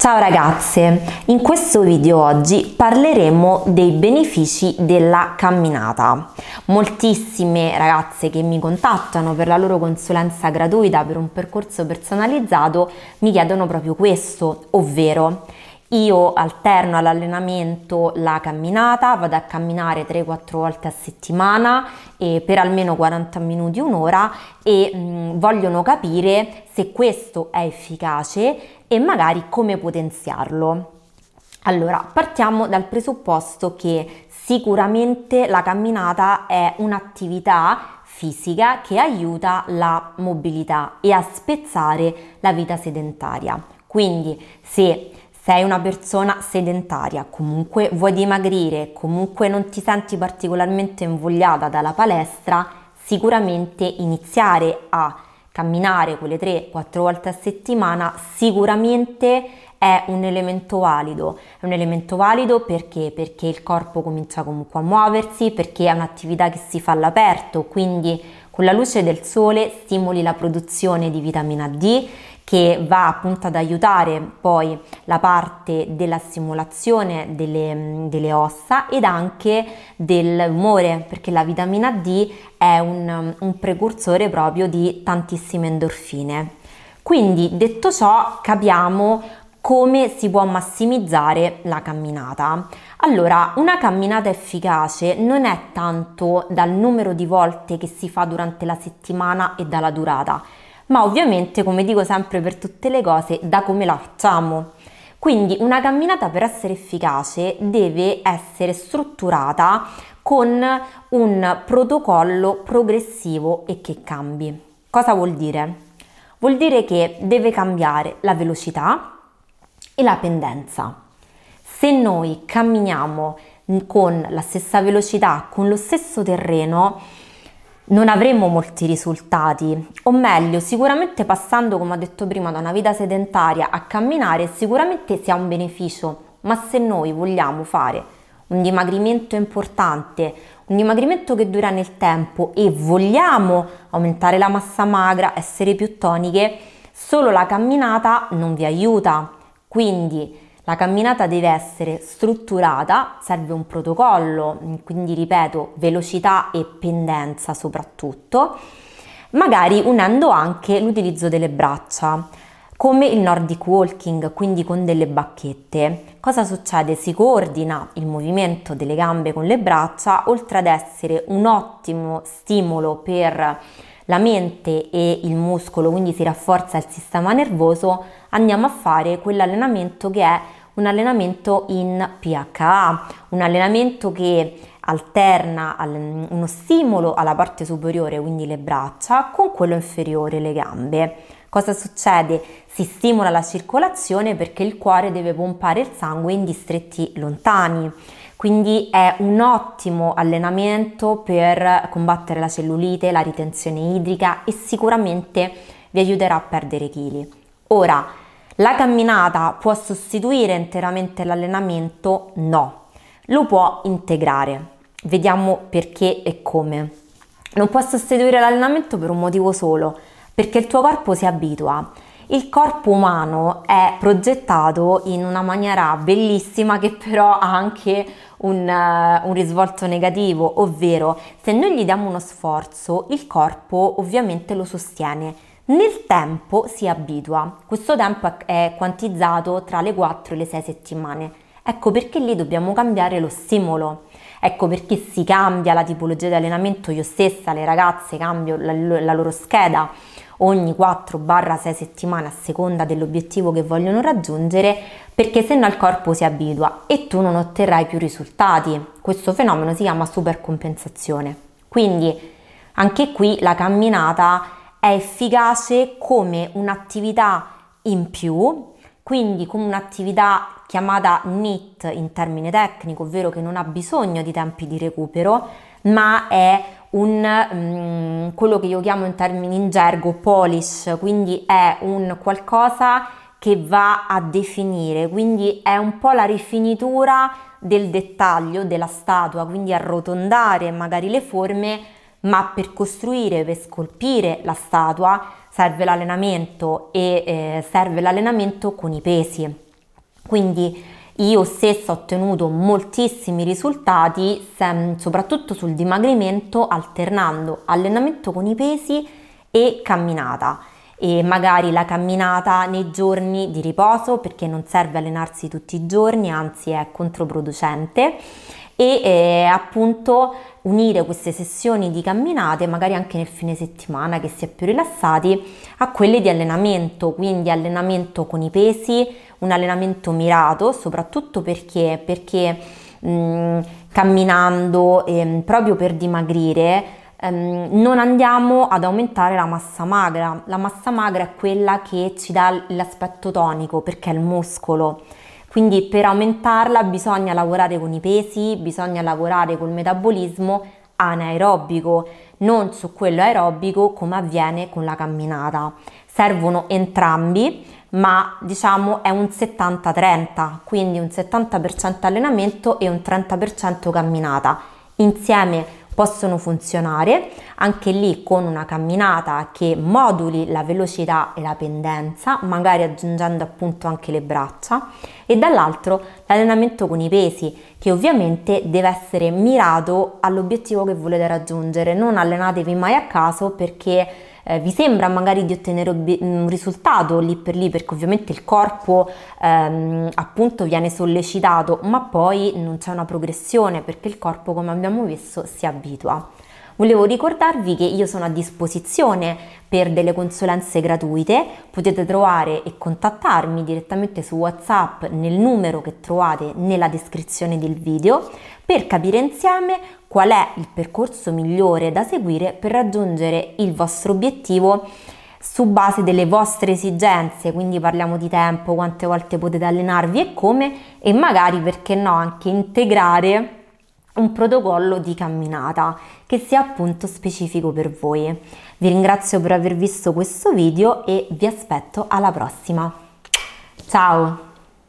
Ciao ragazze, in questo video oggi parleremo dei benefici della camminata. Moltissime ragazze che mi contattano per la loro consulenza gratuita per un percorso personalizzato mi chiedono proprio questo, ovvero io alterno all'allenamento la camminata, vado a camminare 3-4 volte a settimana per almeno 40 minuti, un'ora e mh, mm, vogliono capire se questo è efficace e magari come potenziarlo. Allora, partiamo dal presupposto che sicuramente la camminata è un'attività fisica che aiuta la mobilità e a spezzare la vita sedentaria. Quindi se sei una persona sedentaria, comunque vuoi dimagrire, comunque non ti senti particolarmente invogliata dalla palestra, sicuramente iniziare a camminare quelle 3-4 volte a settimana sicuramente è un elemento valido. È un elemento valido perché? Perché il corpo comincia comunque a muoversi, perché è un'attività che si fa all'aperto, quindi con la luce del sole stimoli la produzione di vitamina D che va appunto ad aiutare poi la parte della stimolazione delle, delle ossa ed anche dell'umore, perché la vitamina D è un, un precursore proprio di tantissime endorfine. Quindi detto ciò capiamo come si può massimizzare la camminata. Allora, una camminata efficace non è tanto dal numero di volte che si fa durante la settimana e dalla durata, ma ovviamente, come dico sempre per tutte le cose, da come la facciamo. Quindi una camminata per essere efficace deve essere strutturata con un protocollo progressivo e che cambi. Cosa vuol dire? Vuol dire che deve cambiare la velocità e la pendenza. Se noi camminiamo con la stessa velocità, con lo stesso terreno, non avremo molti risultati, o meglio, sicuramente passando, come ho detto prima, da una vita sedentaria a camminare, sicuramente si ha un beneficio, ma se noi vogliamo fare un dimagrimento importante, un dimagrimento che dura nel tempo e vogliamo aumentare la massa magra, essere più toniche, solo la camminata non vi aiuta. Quindi la camminata deve essere strutturata, serve un protocollo, quindi ripeto, velocità e pendenza soprattutto, magari unendo anche l'utilizzo delle braccia, come il Nordic Walking, quindi con delle bacchette. Cosa succede? Si coordina il movimento delle gambe con le braccia, oltre ad essere un ottimo stimolo per la mente e il muscolo, quindi si rafforza il sistema nervoso, andiamo a fare quell'allenamento che è un allenamento in PHA, un allenamento che alterna uno stimolo alla parte superiore, quindi le braccia, con quello inferiore, le gambe. Cosa succede? Si stimola la circolazione perché il cuore deve pompare il sangue in distretti lontani. Quindi è un ottimo allenamento per combattere la cellulite, la ritenzione idrica e sicuramente vi aiuterà a perdere chili. Ora, la camminata può sostituire interamente l'allenamento? No, lo può integrare. Vediamo perché e come. Non può sostituire l'allenamento per un motivo solo, perché il tuo corpo si abitua. Il corpo umano è progettato in una maniera bellissima che però ha anche un, uh, un, risvolto negativo, ovvero se noi gli diamo uno sforzo, il corpo ovviamente lo sostiene nel tempo si abitua, questo tempo è quantizzato tra le 4 e le 6 settimane. Ecco perché lì dobbiamo cambiare lo stimolo. Ecco perché si cambia la tipologia di allenamento. Io stessa, le ragazze, cambio la, la loro scheda ogni 4-6 settimane a seconda dell'obiettivo che vogliono raggiungere perché se no il corpo si abitua e tu non otterrai più risultati. Questo fenomeno si chiama supercompensazione. Quindi anche qui la camminata è efficace come un'attività in più, quindi come un'attività chiamata NIT in termine tecnico, ovvero che non ha bisogno di tempi di recupero, ma è un, um, quello che io chiamo in termini in gergo polish, quindi è un qualcosa che va a definire, quindi è un po' la rifinitura del dettaglio della statua, quindi arrotondare magari le forme ma per costruire, per scolpire la statua serve l'allenamento e eh, serve l'allenamento con i pesi. Quindi io stessa ho ottenuto moltissimi risultati, soprattutto sul dimagrimento, alternando allenamento con i pesi e camminata. E magari la camminata nei giorni di riposo perché non serve allenarsi tutti i giorni, anzi è controproducente e eh, appunto unire queste sessioni di camminate magari anche nel fine settimana che si è più rilassati a quelle di allenamento, quindi allenamento con i pesi, un allenamento mirato, soprattutto perché, perché mh, camminando eh, proprio per dimagrire ehm, non andiamo ad aumentare la massa magra. La massa magra è quella che ci dà l'aspetto tonico perché è il muscolo. Quindi per aumentarla bisogna lavorare con i pesi, bisogna lavorare col metabolismo anaerobico, non su quello aerobico come avviene con la camminata. Servono entrambi, ma diciamo è un 70-30, quindi un 70% allenamento e un 30% camminata. Insieme possono funzionare anche lì con una camminata che moduli la velocità e la pendenza, magari aggiungendo appunto anche le braccia e dall'altro l'allenamento con i pesi che ovviamente deve essere mirato all'obiettivo che volete raggiungere, non allenatevi mai a caso perché eh, vi sembra magari di ottenere un risultato lì per lì perché ovviamente il corpo ehm, appunto viene sollecitato ma poi non c'è una progressione perché il corpo come abbiamo visto si abitua. Volevo ricordarvi che io sono a disposizione per delle consulenze gratuite, potete trovare e contattarmi direttamente su WhatsApp nel numero che trovate nella descrizione del video per capire insieme qual è il percorso migliore da seguire per raggiungere il vostro obiettivo su base delle vostre esigenze, quindi parliamo di tempo, quante volte potete allenarvi e come e magari perché no anche integrare un protocollo di camminata che sia appunto specifico per voi. Vi ringrazio per aver visto questo video e vi aspetto alla prossima. Ciao!